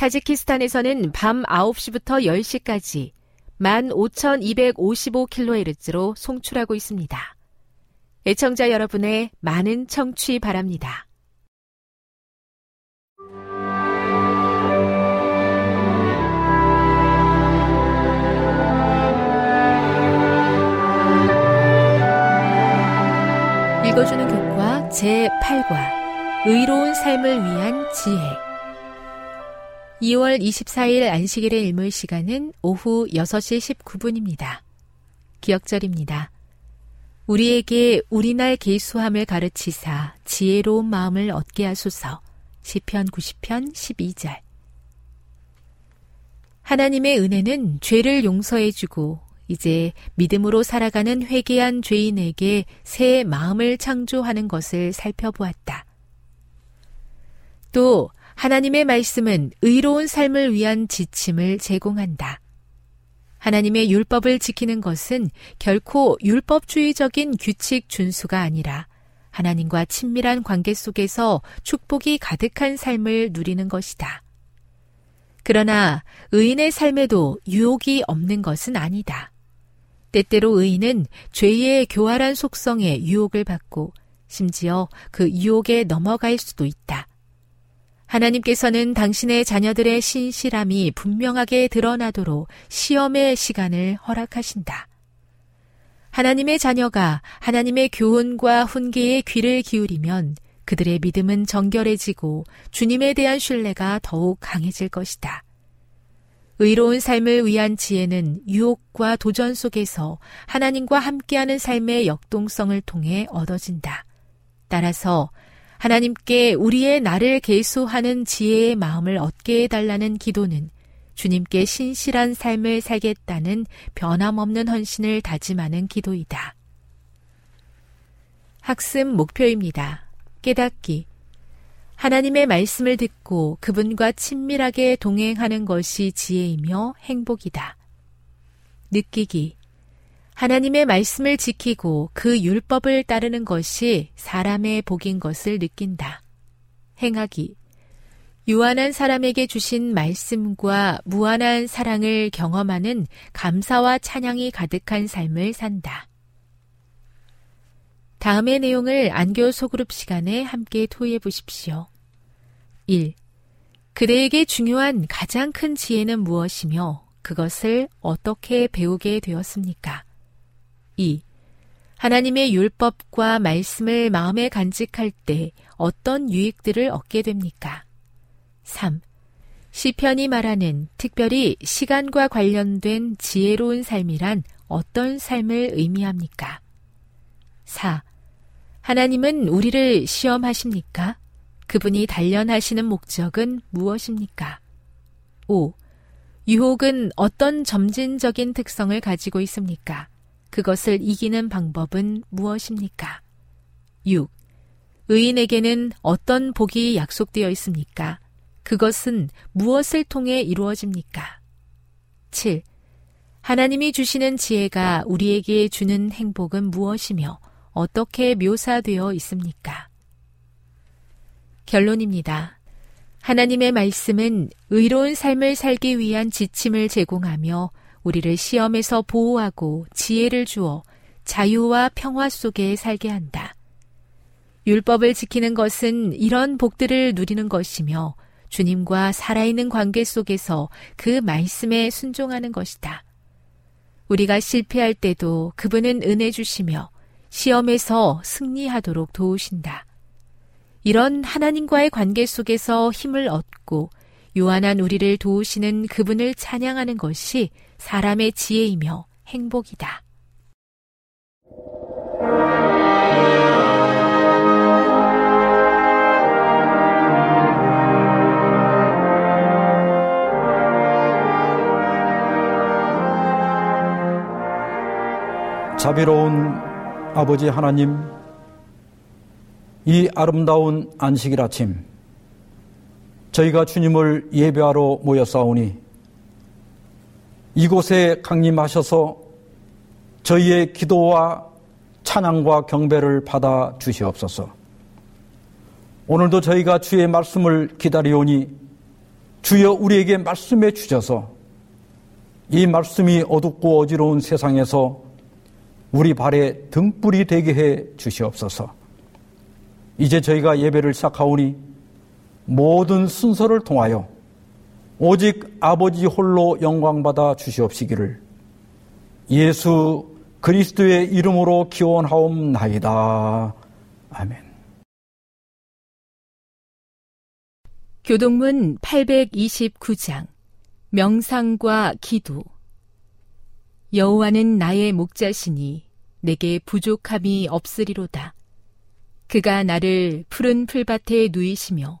타지키스탄에서는 밤 9시부터 10시까지 15,255kHz로 송출하고 있습니다. 애청자 여러분의 많은 청취 바랍니다. 읽어주는 교과 제8과 의로운 삶을 위한 지혜 2월 24일 안식일의 일몰 시간은 오후 6시 19분입니다. 기억절입니다. 우리에게 우리날 계수함을 가르치사 지혜로운 마음을 얻게 하소서. 시편 90편 12절. 하나님의 은혜는 죄를 용서해 주고 이제 믿음으로 살아가는 회개한 죄인에게 새 마음을 창조하는 것을 살펴보았다. 또 하나님의 말씀은 의로운 삶을 위한 지침을 제공한다. 하나님의 율법을 지키는 것은 결코 율법주의적인 규칙 준수가 아니라 하나님과 친밀한 관계 속에서 축복이 가득한 삶을 누리는 것이다. 그러나 의인의 삶에도 유혹이 없는 것은 아니다. 때때로 의인은 죄의 교활한 속성에 유혹을 받고 심지어 그 유혹에 넘어갈 수도 있다. 하나님께서는 당신의 자녀들의 신실함이 분명하게 드러나도록 시험의 시간을 허락하신다. 하나님의 자녀가 하나님의 교훈과 훈계에 귀를 기울이면 그들의 믿음은 정결해지고 주님에 대한 신뢰가 더욱 강해질 것이다. 의로운 삶을 위한 지혜는 유혹과 도전 속에서 하나님과 함께하는 삶의 역동성을 통해 얻어진다. 따라서 하나님께 우리의 나를 계수하는 지혜의 마음을 얻게 해달라는 기도는 주님께 신실한 삶을 살겠다는 변함없는 헌신을 다짐하는 기도이다. 학습 목표입니다. 깨닫기. 하나님의 말씀을 듣고 그분과 친밀하게 동행하는 것이 지혜이며 행복이다. 느끼기. 하나님의 말씀을 지키고 그 율법을 따르는 것이 사람의 복인 것을 느낀다. 행하기. 유한한 사람에게 주신 말씀과 무한한 사랑을 경험하는 감사와 찬양이 가득한 삶을 산다. 다음의 내용을 안교 소그룹 시간에 함께 토의해 보십시오. 1. 그대에게 중요한 가장 큰 지혜는 무엇이며 그것을 어떻게 배우게 되었습니까? 2. 하나님의 율법과 말씀을 마음에 간직할 때 어떤 유익들을 얻게 됩니까? 3. 시편이 말하는 특별히 시간과 관련된 지혜로운 삶이란 어떤 삶을 의미합니까? 4. 하나님은 우리를 시험하십니까? 그분이 단련하시는 목적은 무엇입니까? 5. 유혹은 어떤 점진적인 특성을 가지고 있습니까? 그것을 이기는 방법은 무엇입니까? 6. 의인에게는 어떤 복이 약속되어 있습니까? 그것은 무엇을 통해 이루어집니까? 7. 하나님이 주시는 지혜가 우리에게 주는 행복은 무엇이며 어떻게 묘사되어 있습니까? 결론입니다. 하나님의 말씀은 의로운 삶을 살기 위한 지침을 제공하며 우리를 시험에서 보호하고 지혜를 주어 자유와 평화 속에 살게 한다. 율법을 지키는 것은 이런 복들을 누리는 것이며 주님과 살아있는 관계 속에서 그 말씀에 순종하는 것이다. 우리가 실패할 때도 그분은 은혜 주시며 시험에서 승리하도록 도우신다. 이런 하나님과의 관계 속에서 힘을 얻고 요한한 우리를 도우시는 그분을 찬양하는 것이 사람의 지혜이며 행복이다. 자비로운 아버지 하나님, 이 아름다운 안식일 아침, 저희가 주님을 예배하러 모였사오니 이곳에 강림하셔서 저희의 기도와 찬양과 경배를 받아 주시옵소서. 오늘도 저희가 주의 말씀을 기다리오니 주여 우리에게 말씀해 주셔서 이 말씀이 어둡고 어지러운 세상에서 우리 발에 등불이 되게 해 주시옵소서. 이제 저희가 예배를 시작하오니 모든 순서를 통하여 오직 아버지 홀로 영광받아 주시옵시기를 예수 그리스도의 이름으로 기원하옵나이다. 아멘. 교동문 829장 명상과 기도 여호와는 나의 목자시니 내게 부족함이 없으리로다. 그가 나를 푸른 풀밭에 누이시며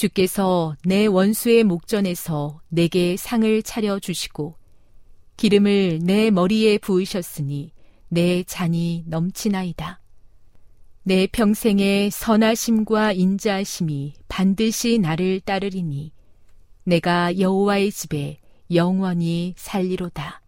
주께서 내 원수의 목전에서 내게 상을 차려 주시고 기름을 내 머리에 부으셨으니 내 잔이 넘치나이다. 내 평생의 선하심과 인자하심이 반드시 나를 따르리니 내가 여호와의 집에 영원히 살리로다.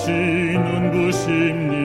해같이 눈부십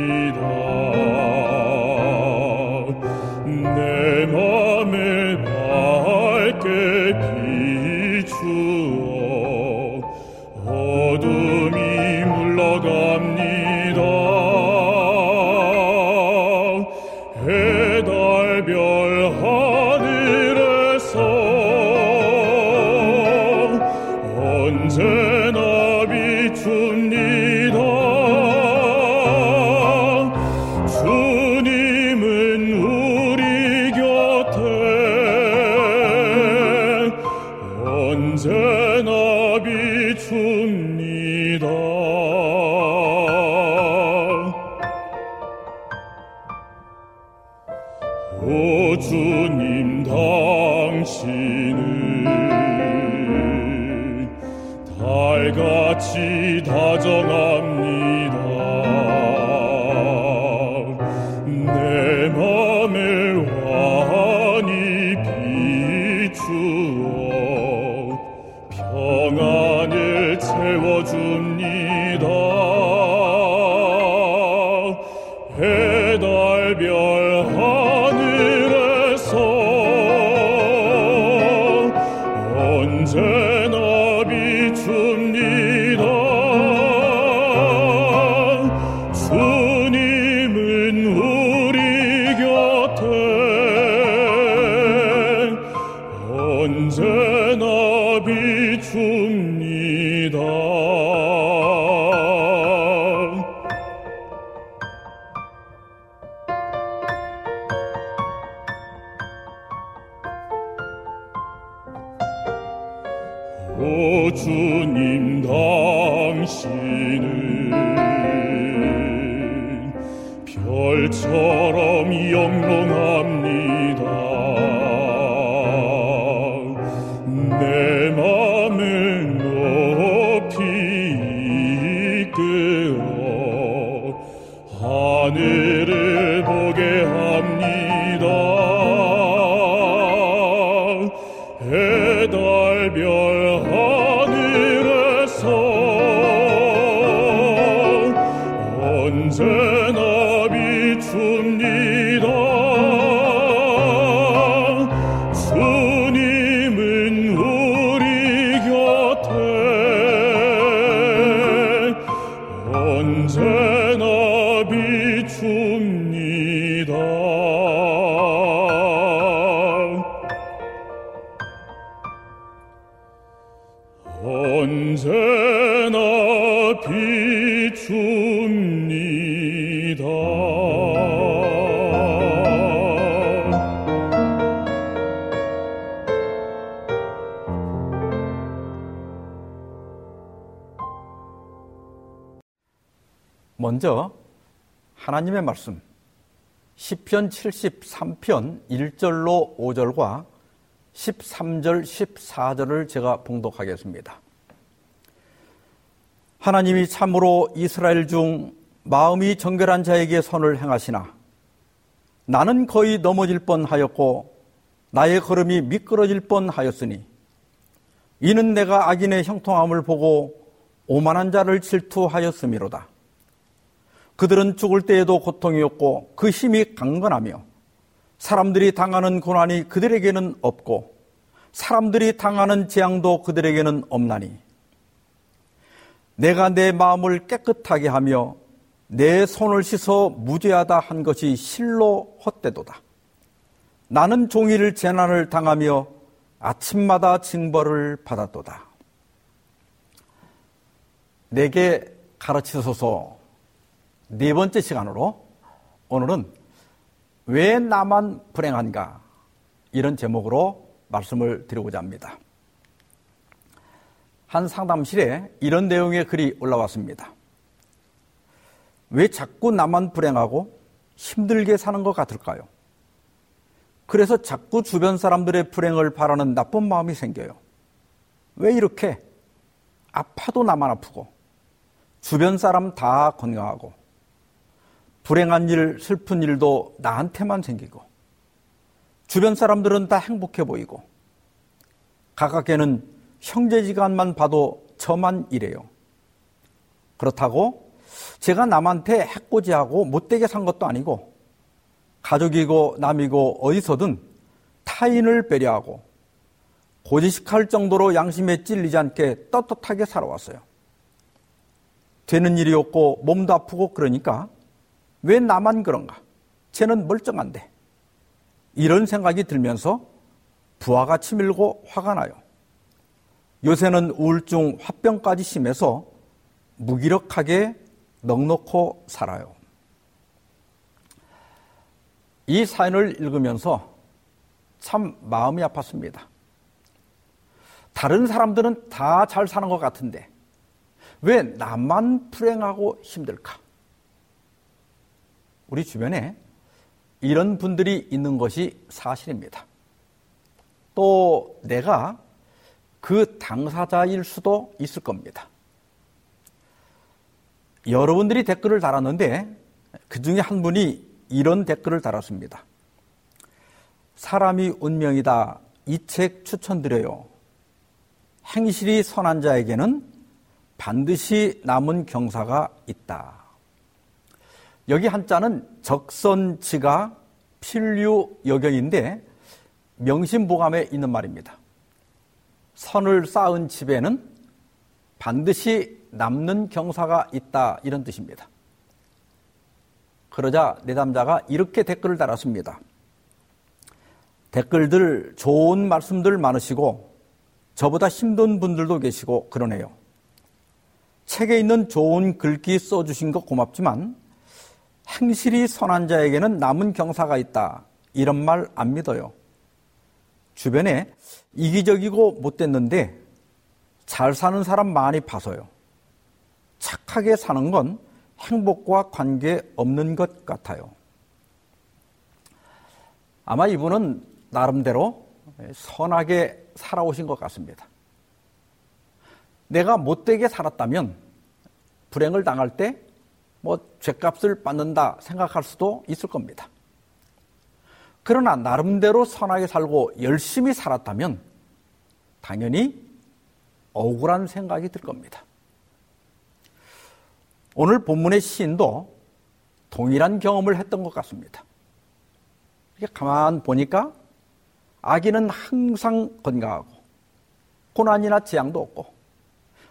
오 주님 당신은 별처럼 영롱합니다 하나님의 말씀 시편 73편 1절로 5절과 13절 14절을 제가 봉독하겠습니다. 하나님이 참으로 이스라엘 중 마음이 정결한 자에게 선을 행하시나 나는 거의 넘어질 뻔하였고 나의 걸음이 미끄러질 뻔하였으니 이는 내가 악인의 형통함을 보고 오만한 자를 질투하였음이로다. 그들은 죽을 때에도 고통이었고 그 힘이 강건하며 사람들이 당하는 고난이 그들에게는 없고 사람들이 당하는 재앙도 그들에게는 없나니 내가 내 마음을 깨끗하게 하며 내 손을 씻어 무죄하다 한 것이 실로 헛되도다. 나는 종일 재난을 당하며 아침마다 징벌을 받았도다. 내게 가르치소서 네 번째 시간으로 오늘은 왜 나만 불행한가 이런 제목으로 말씀을 드리고자 합니다. 한 상담실에 이런 내용의 글이 올라왔습니다. 왜 자꾸 나만 불행하고 힘들게 사는 것 같을까요? 그래서 자꾸 주변 사람들의 불행을 바라는 나쁜 마음이 생겨요. 왜 이렇게 아파도 나만 아프고 주변 사람 다 건강하고 불행한 일, 슬픈 일도 나한테만 생기고 주변 사람들은 다 행복해 보이고 가깝게는 형제지간만 봐도 저만 이래요. 그렇다고 제가 남한테 해코지하고 못되게 산 것도 아니고 가족이고 남이고 어디서든 타인을 배려하고 고지식할 정도로 양심에 찔리지 않게 떳떳하게 살아왔어요. 되는 일이 없고 몸도 아프고 그러니까 왜 나만 그런가? 쟤는 멀쩡한데. 이런 생각이 들면서 부하가 치밀고 화가 나요. 요새는 우울증, 화병까지 심해서 무기력하게 넉넉고 살아요. 이 사연을 읽으면서 참 마음이 아팠습니다. 다른 사람들은 다 잘 사는 것 같은데 왜 나만 불행하고 힘들까? 우리 주변에 이런 분들이 있는 것이 사실입니다. 또 내가 그 당사자일 수도 있을 겁니다. 여러분들이 댓글을 달았는데 그 중에 한 분이 이런 댓글을 달았습니다. 사람이 운명이다. 이 책 추천드려요. 행실이 선한 자에게는 반드시 남은 경사가 있다. 여기 한자는 적선치가 필류 여경인데 명심보감에 있는 말입니다. 선을 쌓은 집에는 반드시 남는 경사가 있다 이런 뜻입니다. 그러자 내담자가 이렇게 댓글을 달았습니다. 댓글들 좋은 말씀들 많으시고 저보다 힘든 분들도 계시고 그러네요. 책에 있는 좋은 글귀 써주신 거 고맙지만 행실이 선한 자에게는 남은 경사가 있다. 이런 말 안 믿어요. 주변에 이기적이고 못됐는데 잘 사는 사람 많이 봐서요. 착하게 사는 건 행복과 관계 없는 것 같아요. 아마 이분은 나름대로 선하게 살아오신 것 같습니다. 내가 못되게 살았다면 불행을 당할 때 뭐 죄값을 받는다 생각할 수도 있을 겁니다. 그러나 나름대로 선하게 살고 열심히 살았다면 당연히 억울한 생각이 들 겁니다. 오늘 본문의 시인도 동일한 경험을 했던 것 같습니다. 이렇게 가만 보니까 아기는 항상 건강하고 고난이나 재앙도 없고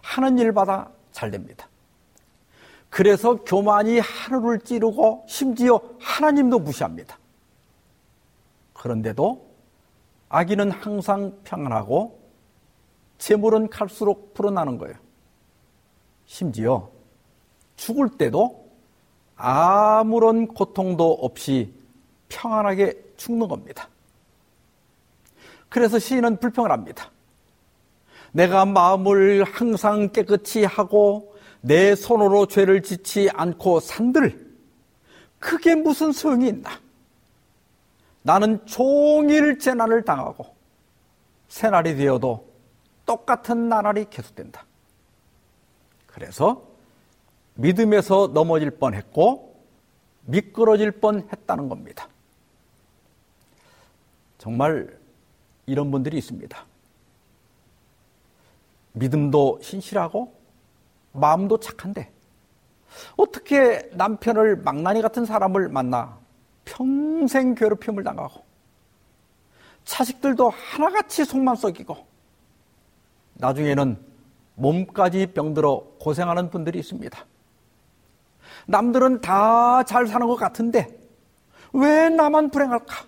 하는 일마다 잘 됩니다. 그래서 교만이 하늘을 찌르고 심지어 하나님도 무시합니다. 그런데도 아기는 항상 평안하고 재물은 갈수록 불어나는 거예요. 심지어 죽을 때도 아무런 고통도 없이 평안하게 죽는 겁니다. 그래서 시인은 불평을 합니다. 내가 마음을 항상 깨끗이 하고 내 손으로 죄를 짓지 않고 산들, 그게 무슨 소용이 있나? 나는 종일 재난을 당하고 새날이 되어도 똑같은 나날이 계속된다. 그래서 믿음에서 넘어질 뻔했고 미끄러질 뻔했다는 겁니다. 정말 이런 분들이 있습니다. 믿음도 신실하고 마음도 착한데 어떻게 남편을 망나니 같은 사람을 만나 평생 괴롭힘을 당하고 자식들도 하나같이 속만 썩이고 나중에는 몸까지 병들어 고생하는 분들이 있습니다. 남들은 다 잘 사는 것 같은데 왜 나만 불행할까?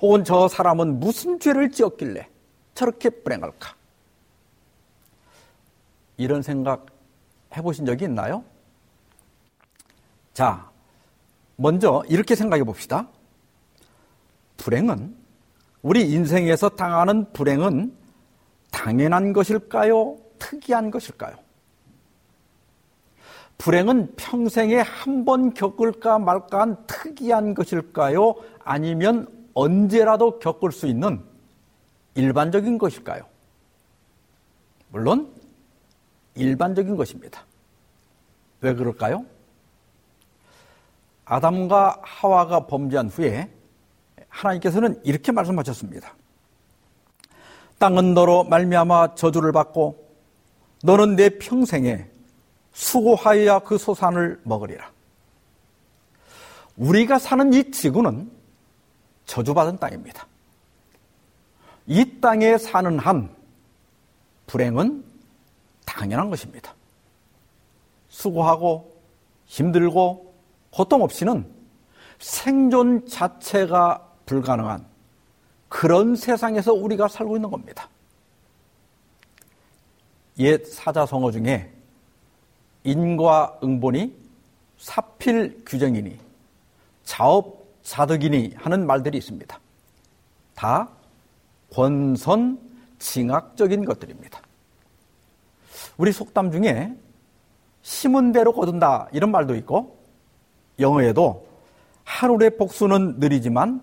혹은 저 사람은 무슨 죄를 지었길래 저렇게 불행할까? 이런 생각 해보신 적이 있나요? 자, 먼저 이렇게 생각해 봅시다. 불행은, 우리 인생에서 당하는 불행은 당연한 것일까요? 특이한 것일까요? 불행은 평생에 한 번 겪을까 말까 한 특이한 것일까요? 아니면 언제라도 겪을 수 있는 일반적인 것일까요? 물론 일반적인 것입니다. 왜 그럴까요? 아담과 하와가 범죄한 후에 하나님께서는 이렇게 말씀하셨습니다. 땅은 너로 말미암아 저주를 받고 너는 내 평생에 수고하여야 그 소산을 먹으리라. 우리가 사는 이 지구는 저주받은 땅입니다. 이 땅에 사는 한 불행은 당연한 것입니다. 수고하고 힘들고 고통 없이는 생존 자체가 불가능한 그런 세상에서 우리가 살고 있는 겁니다. 옛 사자성어 중에 인과 응본이 사필 규정이니 자업 자득이니 하는 말들이 있습니다. 다 권선 징악적인 것들입니다. 우리 속담 중에 심은 대로 거둔다 이런 말도 있고 영어에도 하루의 복수는 느리지만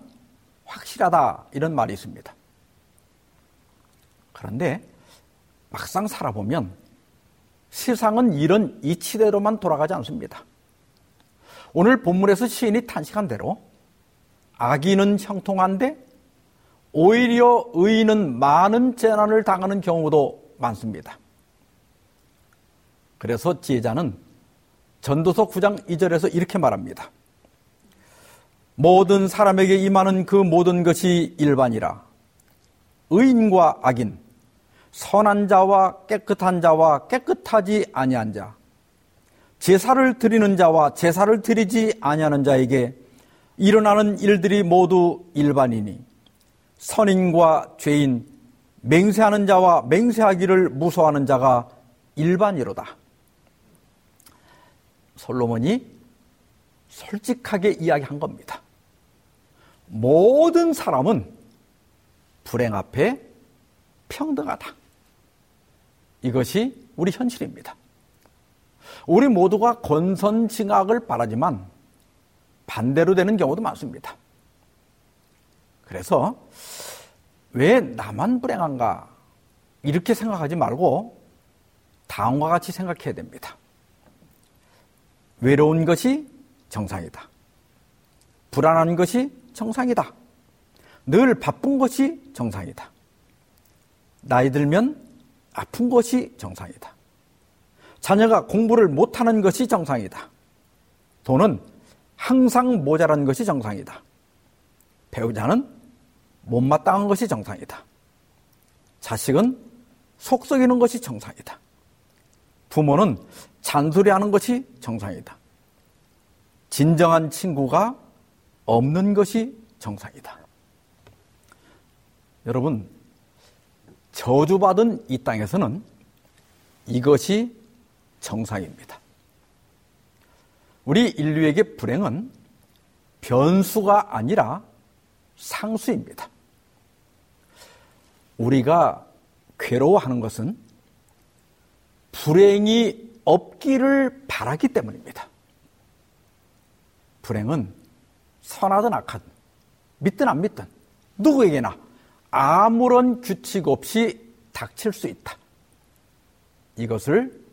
확실하다 이런 말이 있습니다. 그런데 막상 살아보면 세상은 이런 이치대로만 돌아가지 않습니다. 오늘 본문에서 시인이 탄식한 대로 악인은 형통한데 오히려 의인은 많은 재난을 당하는 경우도 많습니다. 그래서 지혜자는 전도서 9장 2절에서 이렇게 말합니다. 모든 사람에게 임하는 그 모든 것이 일반이라. 의인과 악인, 선한 자와 깨끗한 자와 깨끗하지 아니한 자, 제사를 드리는 자와 제사를 드리지 아니하는 자에게 일어나는 일들이 모두 일반이니 선인과 죄인, 맹세하는 자와 맹세하기를 무서워하는 자가 일반이로다. 솔로몬이 솔직하게 이야기한 겁니다. 모든 사람은 불행 앞에 평등하다. 이것이 우리 현실입니다. 우리 모두가 권선징악을 바라지만 반대로 되는 경우도 많습니다. 그래서 왜 나만 불행한가 이렇게 생각하지 말고 다음과 같이 생각해야 됩니다. 외로운 것이 정상이다. 불안한 것이 정상이다. 늘 바쁜 것이 정상이다. 나이 들면 아픈 것이 정상이다. 자녀가 공부를 못하는 것이 정상이다. 돈은 항상 모자란 것이 정상이다. 배우자는 못마땅한 것이 정상이다. 자식은 속 썩이는 것이 정상이다. 부모는 잔소리하는 것이 정상이다. 진정한 친구가 없는 것이 정상이다. 여러분, 저주받은 이 땅에서는 이것이 정상입니다. 우리 인류에게 불행은 변수가 아니라 상수입니다. 우리가 괴로워하는 것은 불행이 없기를 바라기 때문입니다. 불행은 선하든 악하든 믿든 안 믿든 누구에게나 아무런 규칙 없이 닥칠 수 있다. 이것을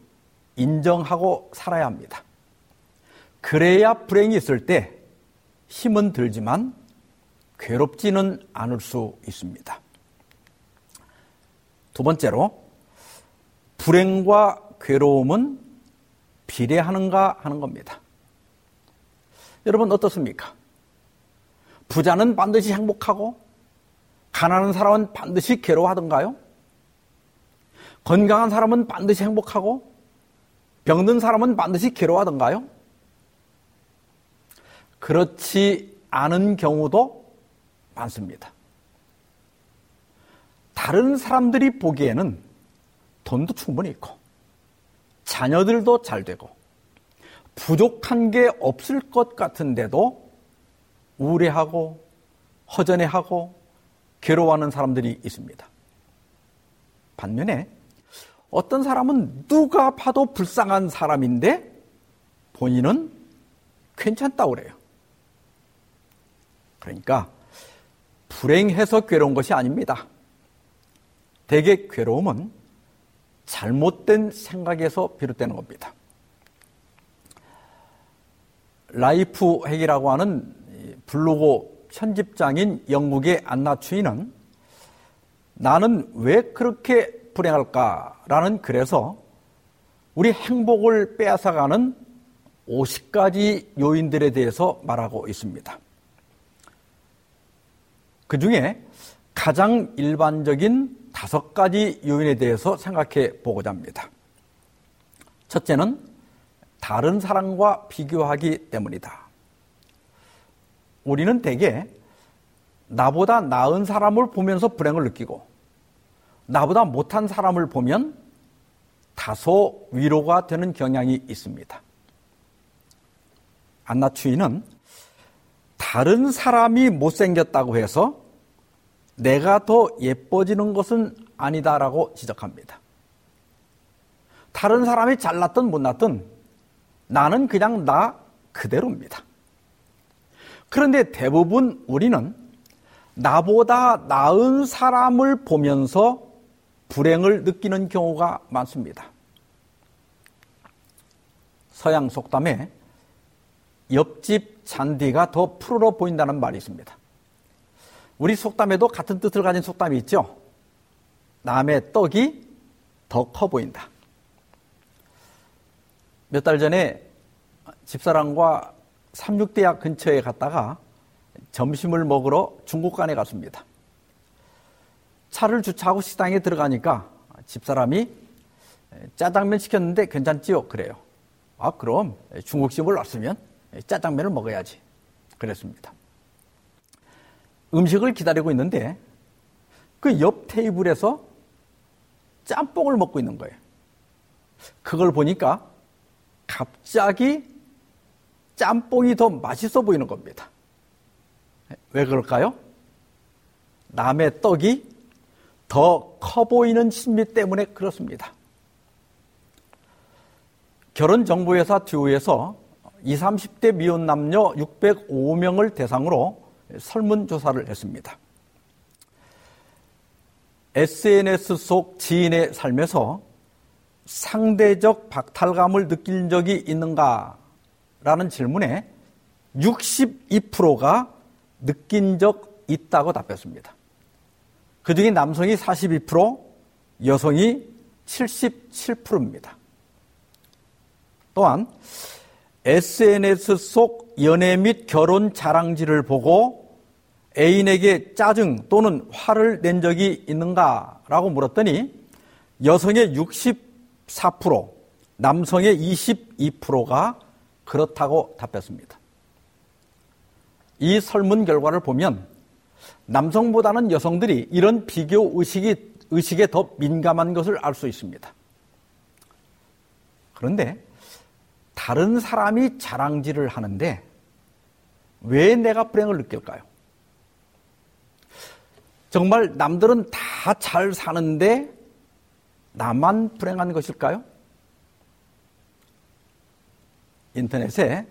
인정하고 살아야 합니다. 그래야 불행이 있을 때 힘은 들지만 괴롭지는 않을 수 있습니다. 두 번째로, 불행과 괴로움은 비례하는가 하는 겁니다. 여러분 어떻습니까? 부자는 반드시 행복하고 가난한 사람은 반드시 괴로워하던가요? 건강한 사람은 반드시 행복하고 병든 사람은 반드시 괴로워하던가요? 그렇지 않은 경우도 많습니다. 다른 사람들이 보기에는 돈도 충분히 있고 자녀들도 잘 되고 부족한 게 없을 것 같은데도 우울해하고 허전해하고 괴로워하는 사람들이 있습니다. 반면에 어떤 사람은 누가 봐도 불쌍한 사람인데 본인은 괜찮다고 그래요. 그러니까 불행해서 괴로운 것이 아닙니다. 대개 괴로움은 잘못된 생각에서 비롯되는 겁니다. 라이프 핵이라고 하는 블로그 편집장인 영국의 안나 추인은 나는 왜 그렇게 불행할까라는 글에서 우리 행복을 빼앗아가는 50가지 요인들에 대해서 말하고 있습니다. 그 중에 가장 일반적인 다섯 가지 요인에 대해서 생각해 보고자 합니다. 첫째는 다른 사람과 비교하기 때문이다. 우리는 대개 나보다 나은 사람을 보면서 불행을 느끼고 나보다 못한 사람을 보면 다소 위로가 되는 경향이 있습니다. 안나 추인은 다른 사람이 못생겼다고 해서 내가 더 예뻐지는 것은 아니다라고 지적합니다. 다른 사람이 잘났든 못났든 나는 그냥 나 그대로입니다. 그런데 대부분 우리는 나보다 나은 사람을 보면서 불행을 느끼는 경우가 많습니다. 서양 속담에 옆집 잔디가 더 푸르러 보인다는 말이 있습니다. 우리 속담에도 같은 뜻을 가진 속담이 있죠. 남의 떡이 더 커 보인다. 몇 달 전에 집사람과 삼육대학 근처에 갔다가 점심을 먹으러 중국관에 갔습니다. 차를 주차하고 식당에 들어가니까 집사람이 짜장면 시켰는데 괜찮지요? 그래요. 아, 그럼 중국집을 왔으면 짜장면을 먹어야지. 그랬습니다. 음식을 기다리고 있는데 그 옆 테이블에서 짬뽕을 먹고 있는 거예요. 그걸 보니까 갑자기 짬뽕이 더 맛있어 보이는 겁니다. 왜 그럴까요? 남의 떡이 더 커 보이는 심리 때문에 그렇습니다. 결혼정보회사 듀오에서 20, 30대 미혼 남녀 605명을 대상으로 설문조사를 했습니다. SNS 속 지인의 삶에서 상대적 박탈감을 느낀 적이 있는가? 라는 질문에 62%가 느낀 적 있다고 답했습니다. 그 중에 남성이 42%, 여성이 77%입니다. 또한 SNS 속 연애 및 결혼 자랑지를 보고 애인에게 짜증 또는 화를 낸 적이 있는가 라고 물었더니 여성의 64%, 남성의 22%가 그렇다고 답했습니다. 이 설문 결과를 보면 남성보다는 여성들이 이런 비교 의식이, 의식에 더 민감한 것을 알 수 있습니다. 그런데 다른 사람이 자랑질을 하는데 왜 내가 불행을 느낄까요? 정말 남들은 다 잘 사는데 나만 불행한 것일까요? 인터넷에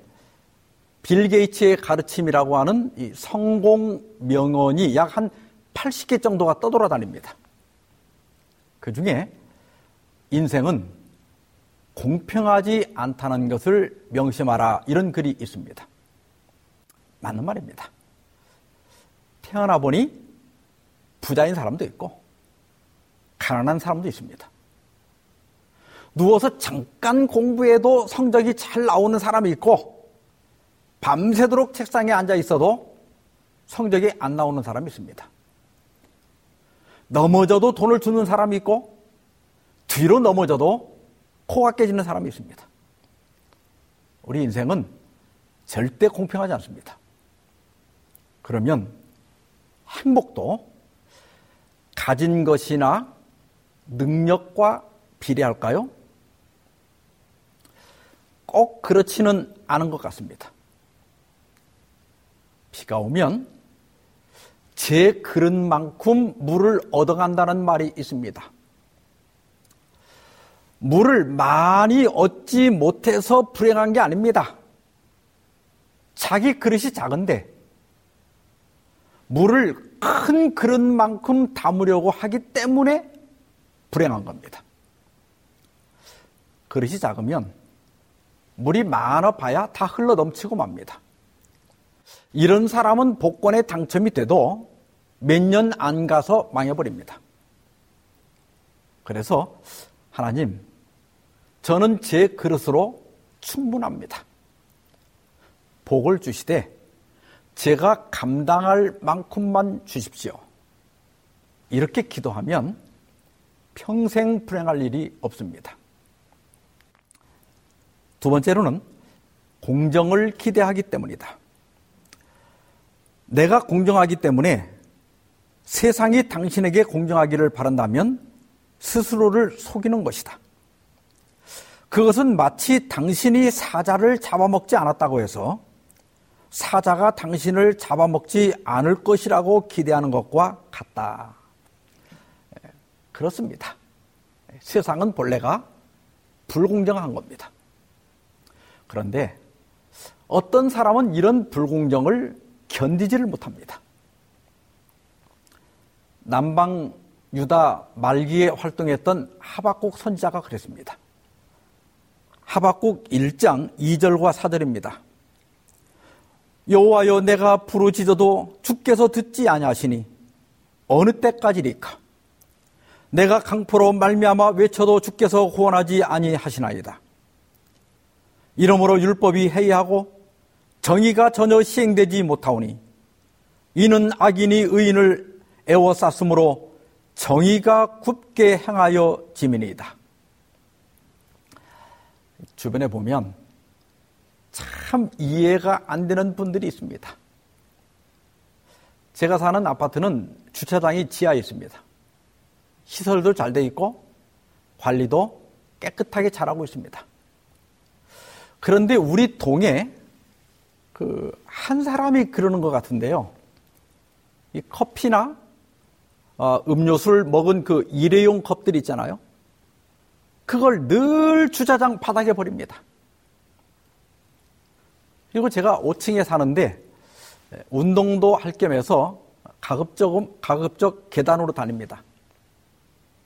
빌 게이츠의 가르침이라고 하는 이 성공 명언이 약 한 80개 정도가 떠돌아다닙니다. 그 중에 인생은 공평하지 않다는 것을 명심하라 이런 글이 있습니다. 맞는 말입니다. 태어나 보니 부자인 사람도 있고 가난한 사람도 있습니다. 누워서 잠깐 공부해도 성적이 잘 나오는 사람이 있고 밤새도록 책상에 앉아 있어도 성적이 안 나오는 사람이 있습니다. 넘어져도 돈을 주는 사람이 있고 뒤로 넘어져도 코가 깨지는 사람이 있습니다. 우리 인생은 절대 공평하지 않습니다. 그러면 행복도 가진 것이나 능력과 비례할까요? 꼭 그렇지는 않은 것 같습니다. 비가 오면 제 그릇만큼 물을 얻어간다는 말이 있습니다. 물을 많이 얻지 못해서 불행한 게 아닙니다. 자기 그릇이 작은데 물을 큰 그릇만큼 담으려고 하기 때문에 불행한 겁니다. 그릇이 작으면 물이 많아 봐야 다 흘러 넘치고 맙니다. 이런 사람은 복권에 당첨이 돼도 몇 년 안 가서 망해버립니다. 그래서 하나님, 저는 제 그릇으로 충분합니다. 복을 주시되 제가 감당할 만큼만 주십시오. 이렇게 기도하면 평생 불행할 일이 없습니다. 두 번째로는 공정을 기대하기 때문이다. 내가 공정하기 때문에 세상이 당신에게 공정하기를 바란다면 스스로를 속이는 것이다. 그것은 마치 당신이 사자를 잡아먹지 않았다고 해서 사자가 당신을 잡아먹지 않을 것이라고 기대하는 것과 같다. 예, 그렇습니다. 세상은 본래가 불공정한 겁니다. 그런데 어떤 사람은 이런 불공정을 견디지를 못합니다. 남방 유다 말기에 활동했던 하박국 선지자가 그랬습니다. 하박국 1장 2절과 4절입니다. 여호와여 내가 부르짖어도 주께서 듣지 아니하시니 어느 때까지리까 내가 강포로 말미암아 외쳐도 주께서 구원하지 아니하시나이다. 이러므로 율법이 해이하고 정의가 전혀 시행되지 못하오니 이는 악인이 의인을 애워쌌으므로 정의가 굽게 행하여 지민이다. 주변에 보면 참 이해가 안 되는 분들이 있습니다. 제가 사는 아파트는 주차장이 지하에 있습니다. 시설도 잘 돼 있고 관리도 깨끗하게 잘하고 있습니다. 그런데 우리 동에 그 한 사람이 그러는 것 같은데요. 이 커피나 어, 음료수를 먹은 그 일회용 컵들 있잖아요. 그걸 늘 주차장 바닥에 버립니다. 그리고 제가 5층에 사는데 운동도 할 겸해서 가급적, 가급적 계단으로 다닙니다.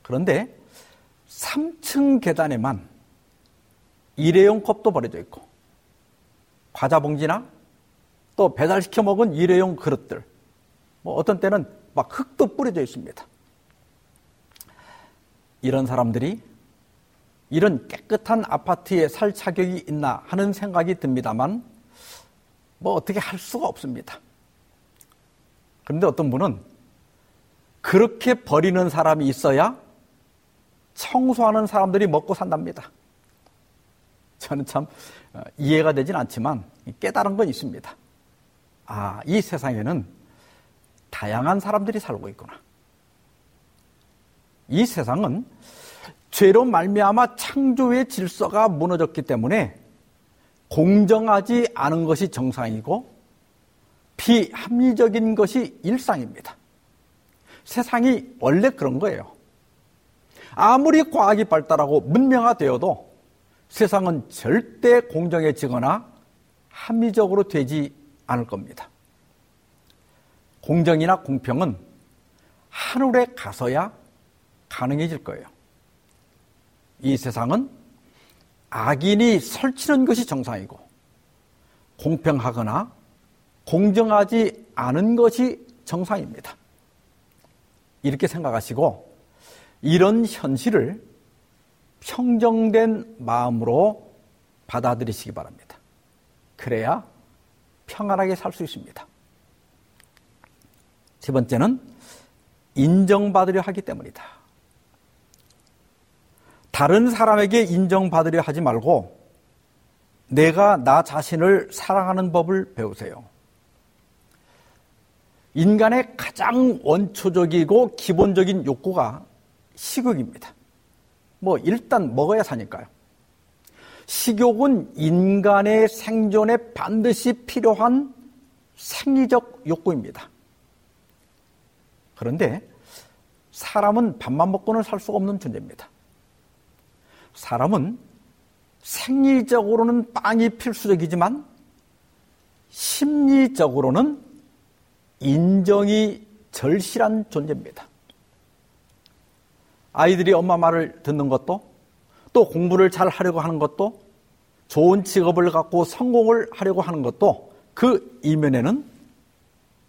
그런데 3층 계단에만 일회용 컵도 버려져 있고 과자 봉지나 또 배달시켜 먹은 일회용 그릇들 뭐 어떤 때는 막 흙도 뿌려져 있습니다. 이런 사람들이 이런 깨끗한 아파트에 살 자격이 있나 하는 생각이 듭니다만 뭐 어떻게 할 수가 없습니다. 그런데 어떤 분은 그렇게 버리는 사람이 있어야 청소하는 사람들이 먹고 산답니다. 저는 참 어, 이해가 되진 않지만 깨달은 건 있습니다. 아, 이 세상에는 다양한 사람들이 살고 있구나. 이 세상은 죄로 말미암아 창조의 질서가 무너졌기 때문에 공정하지 않은 것이 정상이고 비합리적인 것이 일상입니다. 세상이 원래 그런 거예요. 아무리 과학이 발달하고 문명화되어도 세상은 절대 공정해지거나 합리적으로 되지 않을 겁니다. 공정이나 공평은 하늘에 가서야 가능해질 거예요. 이 세상은 악인이 설치는 것이 정상이고 공평하거나 공정하지 않은 것이 정상입니다. 이렇게 생각하시고 이런 현실을 평정된 마음으로 받아들이시기 바랍니다. 그래야 평안하게 살 수 있습니다. 세 번째는 인정받으려 하기 때문이다. 다른 사람에게 인정받으려 하지 말고 내가 나 자신을 사랑하는 법을 배우세요. 인간의 가장 원초적이고 기본적인 욕구가 식욕입니다. 뭐 일단 먹어야 사니까요. 식욕은 인간의 생존에 반드시 필요한 생리적 욕구입니다. 그런데 사람은 밥만 먹고는 살 수가 없는 존재입니다. 사람은 생리적으로는 빵이 필수적이지만 심리적으로는 인정이 절실한 존재입니다. 아이들이 엄마 말을 듣는 것도 또 공부를 잘 하려고 하는 것도 좋은 직업을 갖고 성공을 하려고 하는 것도 그 이면에는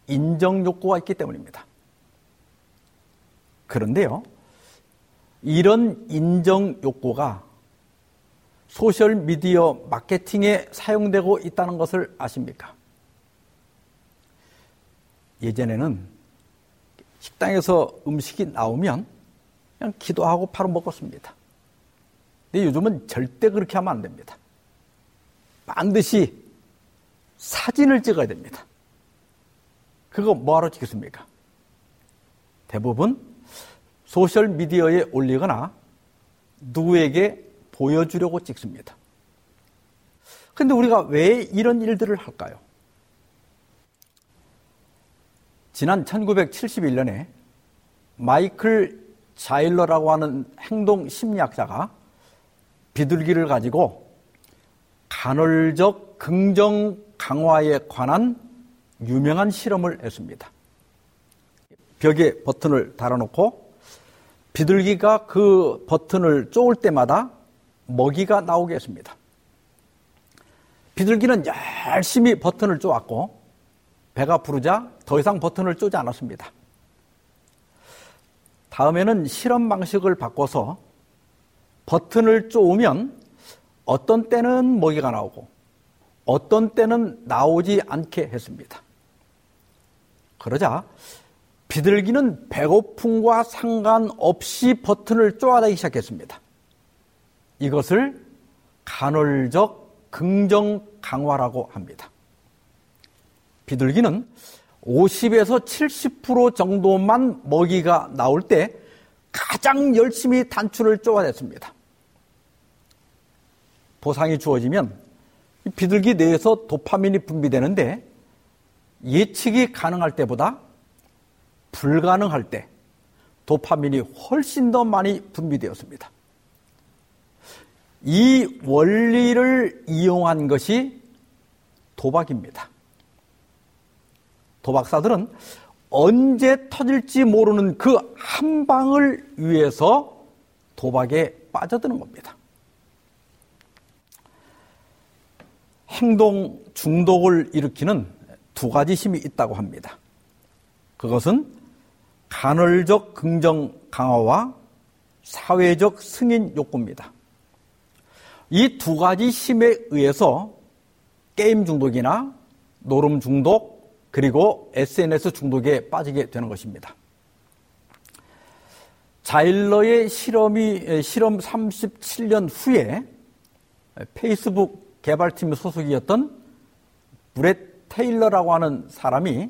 인정 욕구가 있기 때문입니다. 그런데요, 이런 인정 욕구가 소셜 미디어 마케팅에 사용되고 있다는 것을 아십니까? 예전에는 식당에서 음식이 나오면 그냥 기도하고 바로 먹었습니다. 근데 요즘은 절대 그렇게 하면 안 됩니다. 반드시 사진을 찍어야 됩니다. 그거 뭐하러 찍겠습니까? 대부분 소셜 미디어에 올리거나 누구에게 보여주려고 찍습니다. 근데 우리가 왜 이런 일들을 할까요? 지난 1971년에 마이클 자일러라고 하는 행동 심리학자가 비둘기를 가지고 간헐적 긍정 강화에 관한 유명한 실험을 했습니다. 벽에 버튼을 달아놓고 비둘기가 그 버튼을 쪼을 때마다 먹이가 나오게 했습니다. 비둘기는 열심히 버튼을 쪼았고 배가 부르자 더 이상 버튼을 쪼지 않았습니다. 다음에는 실험 방식을 바꿔서 버튼을 쪼으면 어떤 때는 먹이가 나오고 어떤 때는 나오지 않게 했습니다. 그러자 비둘기는 배고픔과 상관없이 버튼을 쪼아대기 시작했습니다. 이것을 간헐적 긍정 강화라고 합니다. 비둘기는 50에서 70% 정도만 먹이가 나올 때 가장 열심히 단추를 쪼아냈습니다. 보상이 주어지면 비둘기 내에서 도파민이 분비되는데 예측이 가능할 때보다 불가능할 때 도파민이 훨씬 더 많이 분비되었습니다. 이 원리를 이용한 것이 도박입니다. 도박사들은 언제 터질지 모르는 그 한 방을 위해서 도박에 빠져드는 겁니다. 행동 중독을 일으키는 두 가지 힘이 있다고 합니다. 그것은 간헐적 긍정 강화와 사회적 승인 욕구입니다. 이 두 가지 힘에 의해서 게임 중독이나 노름 중독, 그리고 SNS 중독에 빠지게 되는 것입니다. 자일러의 실험이 실험 37년 후에 페이스북 개발팀 소속이었던 브렛 테일러라고 하는 사람이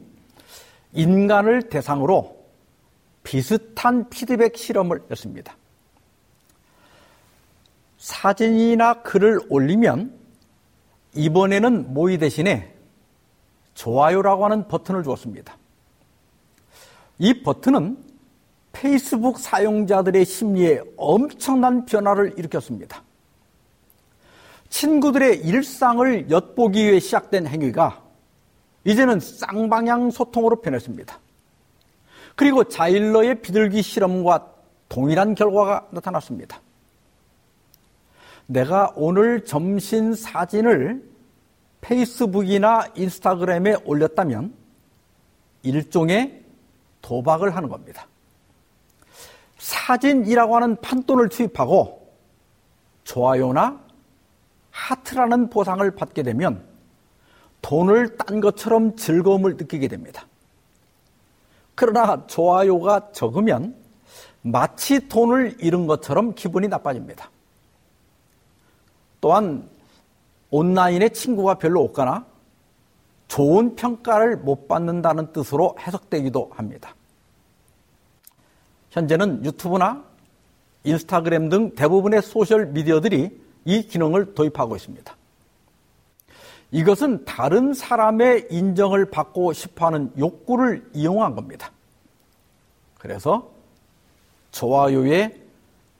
인간을 대상으로 비슷한 피드백 실험을 했습니다. 사진이나 글을 올리면 이번에는 모의 대신에 좋아요라고 하는 버튼을 주었습니다. 이 버튼은 페이스북 사용자들의 심리에 엄청난 변화를 일으켰습니다. 친구들의 일상을 엿보기 위해 시작된 행위가 이제는 쌍방향 소통으로 변했습니다. 그리고 자일러의 비둘기 실험과 동일한 결과가 나타났습니다. 내가 오늘 점심 사진을 페이스북이나 인스타그램에 올렸다면 일종의 도박을 하는 겁니다. 사진이라고 하는 판돈을 투입하고 좋아요나 하트라는 보상을 받게 되면 돈을 딴 것처럼 즐거움을 느끼게 됩니다. 그러나 좋아요가 적으면 마치 돈을 잃은 것처럼 기분이 나빠집니다. 또한 온라인에 친구가 별로 없거나 좋은 평가를 못 받는다는 뜻으로 해석되기도 합니다. 현재는 유튜브나 인스타그램 등 대부분의 소셜 미디어들이 이 기능을 도입하고 있습니다. 이것은 다른 사람의 인정을 받고 싶어 하는 욕구를 이용한 겁니다. 그래서 좋아요에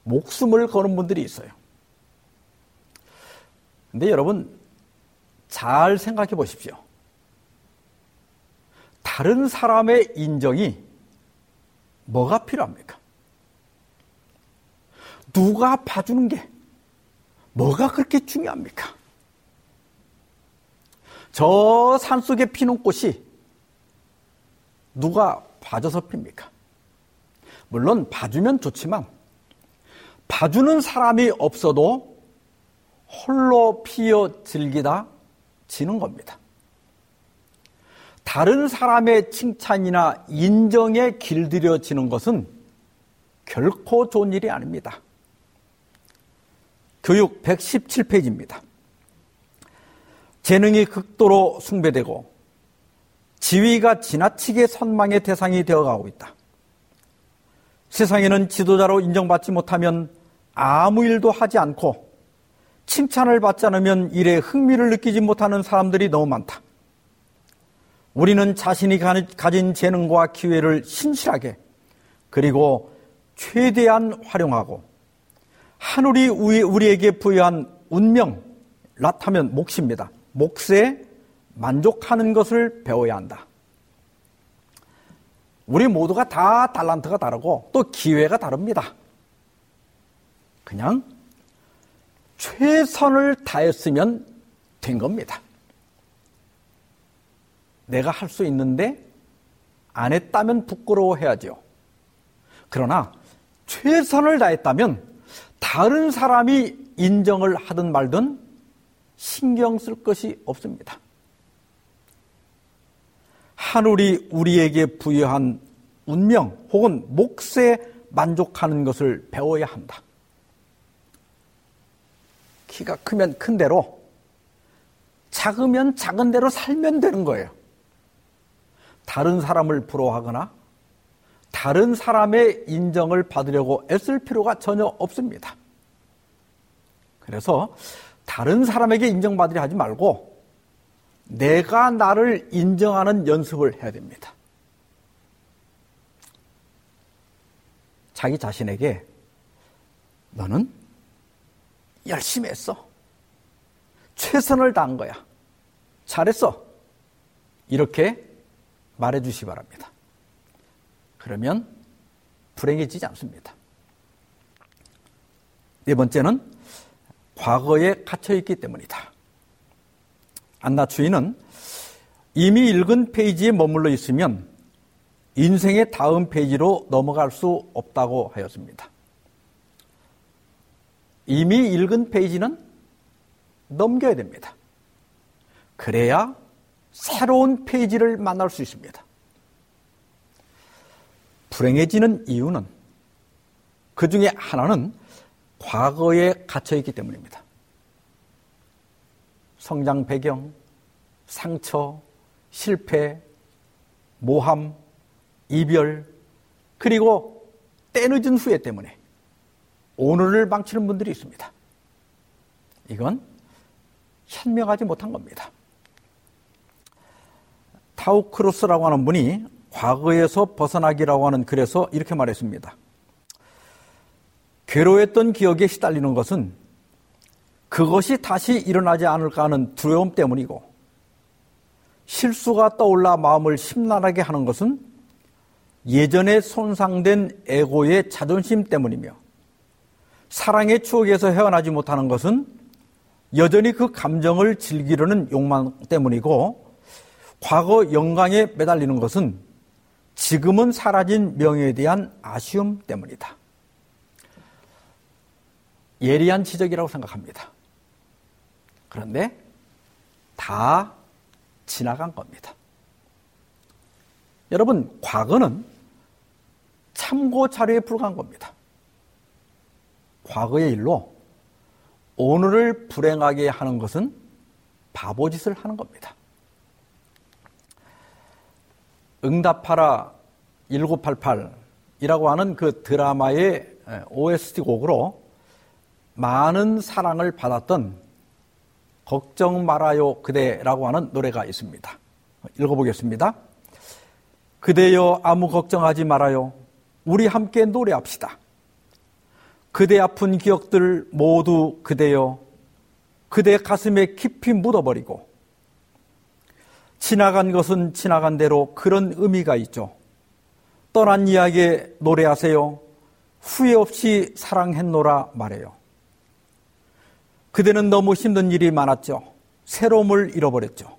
목숨을 거는 분들이 있어요. 근데 여러분, 잘 생각해 보십시오. 다른 사람의 인정이 뭐가 필요합니까? 누가 봐주는 게 뭐가 그렇게 중요합니까? 저 산 속에 피는 꽃이 누가 봐줘서 핍니까? 물론 봐주면 좋지만 봐주는 사람이 없어도 홀로 피어 즐기다 지는 겁니다. 다른 사람의 칭찬이나 인정에 길들여지는 것은 결코 좋은 일이 아닙니다. 교육 117페이지입니다. 재능이 극도로 숭배되고 지위가 지나치게 선망의 대상이 되어가고 있다. 세상에는 지도자로 인정받지 못하면 아무 일도 하지 않고 칭찬을 받지 않으면 일에 흥미를 느끼지 못하는 사람들이 너무 많다. 우리는 자신이 가진 재능과 기회를 신실하게 그리고 최대한 활용하고 하늘이 우리에게 부여한 운명, 라타면 몫입니다. 몫에 만족하는 것을 배워야 한다. 우리 모두가 다 달란트가 다르고 또 기회가 다릅니다. 그냥 최선을 다했으면 된 겁니다. 내가 할 수 있는데 안 했다면 부끄러워해야죠. 그러나 최선을 다했다면 다른 사람이 인정을 하든 말든 신경 쓸 것이 없습니다. 하늘이 우리에게 부여한 운명 혹은 몫에 만족하는 것을 배워야 한다. 키가 크면 큰 대로, 작으면 작은 대로 살면 되는 거예요. 다른 사람을 부러워하거나 다른 사람의 인정을 받으려고 애쓸 필요가 전혀 없습니다. 그래서 다른 사람에게 인정받으려 하지 말고 내가 나를 인정하는 연습을 해야 됩니다. 자기 자신에게 너는 열심히 했어. 최선을 다한 거야. 잘했어. 이렇게 말해 주시기 바랍니다. 그러면 불행해지지 않습니다. 네 번째는 과거에 갇혀있기 때문이다. 안나 주인은 이미 읽은 페이지에 머물러 있으면 인생의 다음 페이지로 넘어갈 수 없다고 하였습니다. 이미 읽은 페이지는 넘겨야 됩니다. 그래야 새로운 페이지를 만날 수 있습니다. 불행해지는 이유는 그 중에 하나는 과거에 갇혀있기 때문입니다. 성장 배경, 상처, 실패, 모함, 이별, 그리고 때늦은 후회 때문에 오늘을 망치는 분들이 있습니다. 이건 현명하지 못한 겁니다. 타우크로스라고 하는 분이 과거에서 벗어나기라고 하는 글에서 이렇게 말했습니다. 괴로웠던 기억에 시달리는 것은 그것이 다시 일어나지 않을까 하는 두려움 때문이고 실수가 떠올라 마음을 심란하게 하는 것은 예전에 손상된 에고의 자존심 때문이며 사랑의 추억에서 헤어나지 못하는 것은 여전히 그 감정을 즐기려는 욕망 때문이고 과거 영광에 매달리는 것은 지금은 사라진 명예에 대한 아쉬움 때문이다. 예리한 지적이라고 생각합니다. 그런데 다 지나간 겁니다. 여러분, 과거는 참고 자료에 불과한 겁니다. 과거의 일로 오늘을 불행하게 하는 것은 바보짓을 하는 겁니다. 응답하라 1988이라고 하는 그 드라마의 OST 곡으로 많은 사랑을 받았던 걱정 말아요 그대라고 하는 노래가 있습니다. 읽어보겠습니다. 그대여 아무 걱정하지 말아요. 우리 함께 노래합시다. 그대 아픈 기억들 모두 그대여 그대 가슴에 깊이 묻어버리고 지나간 것은 지나간 대로 그런 의미가 있죠. 떠난 이야기에 노래하세요. 후회 없이 사랑했노라 말해요. 그대는 너무 힘든 일이 많았죠. 새로움을 잃어버렸죠.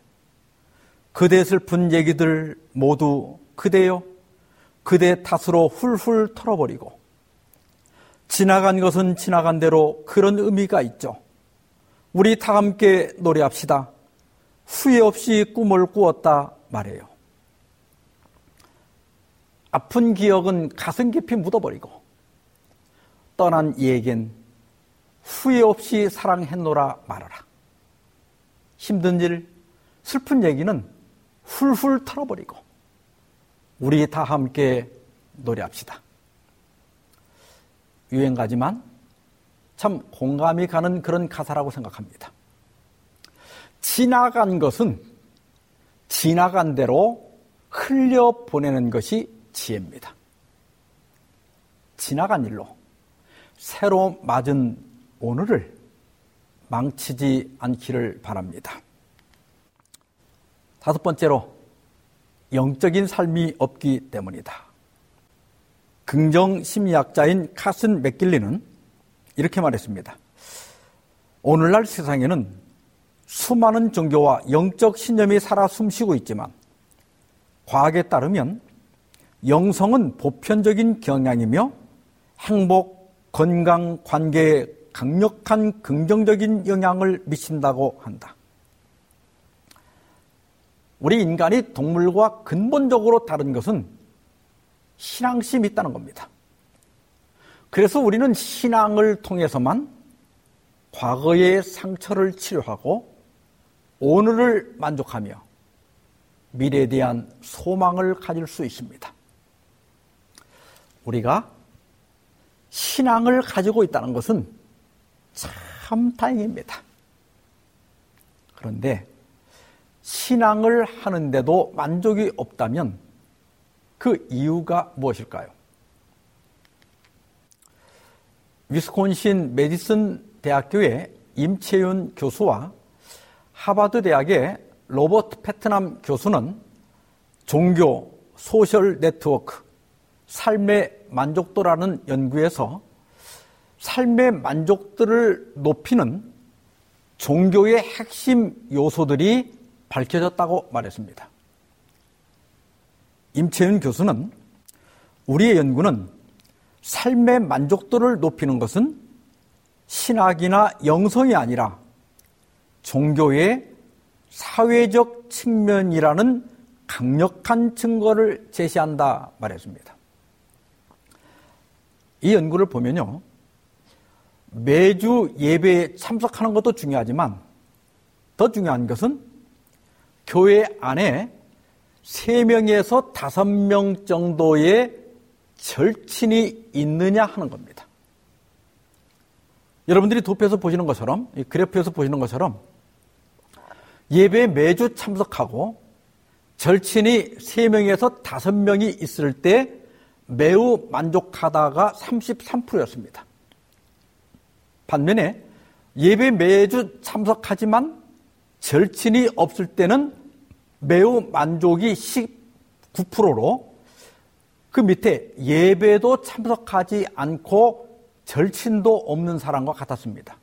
그대 슬픈 얘기들 모두 그대요. 그대 탓으로 훌훌 털어버리고 지나간 것은 지나간 대로 그런 의미가 있죠. 우리 다 함께 노래합시다. 후회 없이 꿈을 꾸었다 말해요. 아픈 기억은 가슴 깊이 묻어버리고 떠난 이에겐 후회 없이 사랑했노라 말하라. 힘든 일, 슬픈 얘기는 훌훌 털어버리고 우리 다 함께 노래합시다. 유행 가지만 참 공감이 가는 그런 가사라고 생각합니다. 지나간 것은 지나간 대로 흘려 보내는 것이 지혜입니다. 지나간 일로 새로 맞은 오늘을 망치지 않기를 바랍니다. 다섯 번째로 영적인 삶이 없기 때문이다. 긍정 심리학자인 카슨 맥길리는 이렇게 말했습니다. 오늘날 세상에는 수많은 종교와 영적 신념이 살아 숨쉬고 있지만 과학에 따르면 영성은 보편적인 경향이며 행복, 건강, 관계에 강력한 긍정적인 영향을 미친다고 한다. 우리 인간이 동물과 근본적으로 다른 것은 신앙심이 있다는 겁니다. 그래서 우리는 신앙을 통해서만 과거의 상처를 치료하고 오늘을 만족하며 미래에 대한 소망을 가질 수 있습니다. 우리가 신앙을 가지고 있다는 것은 참 다행입니다. 그런데 신앙을 하는데도 만족이 없다면 그 이유가 무엇일까요? 위스콘신 메디슨 대학교의 임채윤 교수와 하버드 대학의 로버트 패트남 교수는 종교, 소셜 네트워크, 삶의 만족도라는 연구에서 삶의 만족도를 높이는 종교의 핵심 요소들이 밝혀졌다고 말했습니다. 임채윤 교수는 우리의 연구는 삶의 만족도를 높이는 것은 신학이나 영성이 아니라 종교의 사회적 측면이라는 강력한 증거를 제시한다 말했습니다. 이 연구를 보면요. 매주 예배에 참석하는 것도 중요하지만 더 중요한 것은 교회 안에 3명에서 5명 정도의 절친이 있느냐 하는 겁니다. 여러분들이 도표에서 보시는 것처럼, 그래프에서 보시는 것처럼 예배에 매주 참석하고 절친이 3명에서 5명이 있을 때 매우 만족하다가 33%였습니다. 반면에 예배 매주 참석하지만 절친이 없을 때는 매우 만족이 19%로 그 밑에 예배도 참석하지 않고 절친도 없는 사람과 같았습니다.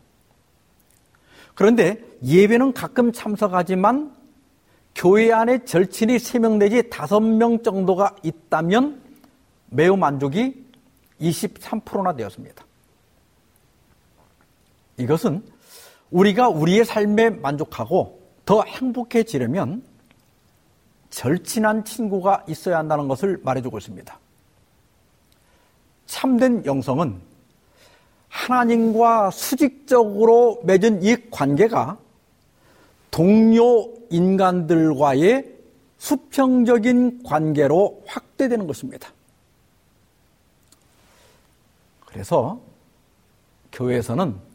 그런데 예배는 가끔 참석하지만 교회 안에 절친이 3명 내지 5명 정도가 있다면 매우 만족이 23%나 되었습니다. 이것은 우리가 우리의 삶에 만족하고 더 행복해지려면 절친한 친구가 있어야 한다는 것을 말해주고 있습니다. 참된 영성은 하나님과 수직적으로 맺은 이 관계가 동료 인간들과의 수평적인 관계로 확대되는 것입니다. 그래서 교회에서는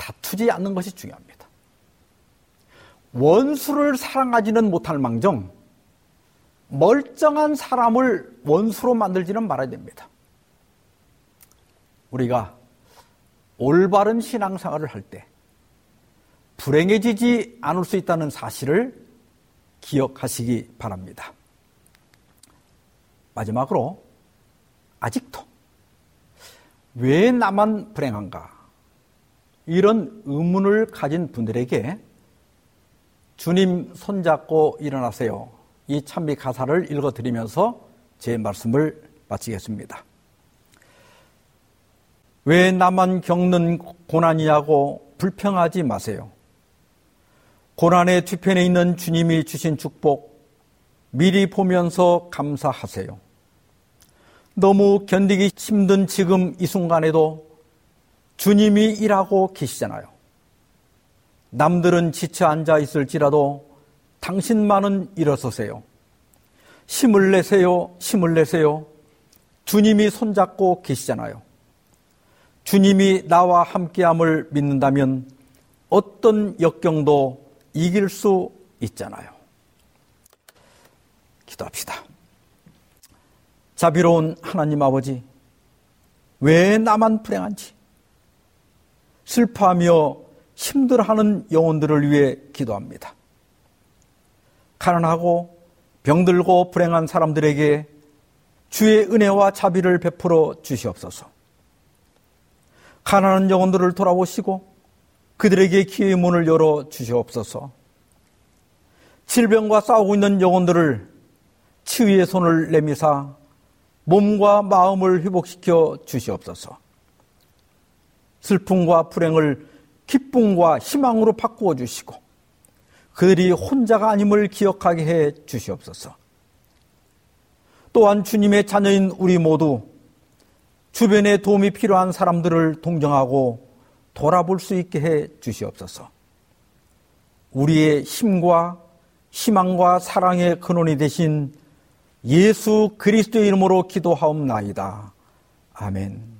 다투지 않는 것이 중요합니다. 원수를 사랑하지는 못할 망정 멀쩡한 사람을 원수로 만들지는 말아야 됩니다. 우리가 올바른 신앙생활을 할 때 불행해지지 않을 수 있다는 사실을 기억하시기 바랍니다. 마지막으로 아직도 왜 나만 불행한가? 이런 의문을 가진 분들에게 주님 손잡고 일어나세요. 이 찬미 가사를 읽어드리면서 제 말씀을 마치겠습니다. 왜 나만 겪는 고난이냐고 불평하지 마세요. 고난의 뒤편에 있는 주님이 주신 축복 미리 보면서 감사하세요. 너무 견디기 힘든 지금 이 순간에도 주님이 일하고 계시잖아요. 남들은 지쳐 앉아 있을지라도 당신만은 일어서세요. 힘을 내세요. 힘을 내세요. 주님이 손잡고 계시잖아요. 주님이 나와 함께함을 믿는다면 어떤 역경도 이길 수 있잖아요. 기도합시다. 자비로운 하나님 아버지, 왜 나만 불행한지, 슬퍼하며 힘들어하는 영혼들을 위해 기도합니다. 가난하고 병들고 불행한 사람들에게 주의 은혜와 자비를 베풀어 주시옵소서. 가난한 영혼들을 돌아보시고 그들에게 기회의 문을 열어 주시옵소서. 질병과 싸우고 있는 영혼들을 치유의 손을 내미사 몸과 마음을 회복시켜 주시옵소서. 슬픔과 불행을 기쁨과 희망으로 바꾸어 주시고 그들이 혼자가 아님을 기억하게 해 주시옵소서. 또한 주님의 자녀인 우리 모두 주변에 도움이 필요한 사람들을 동정하고 돌아볼 수 있게 해 주시옵소서. 우리의 힘과 희망과 사랑의 근원이 되신 예수 그리스도의 이름으로 기도하옵나이다. 아멘.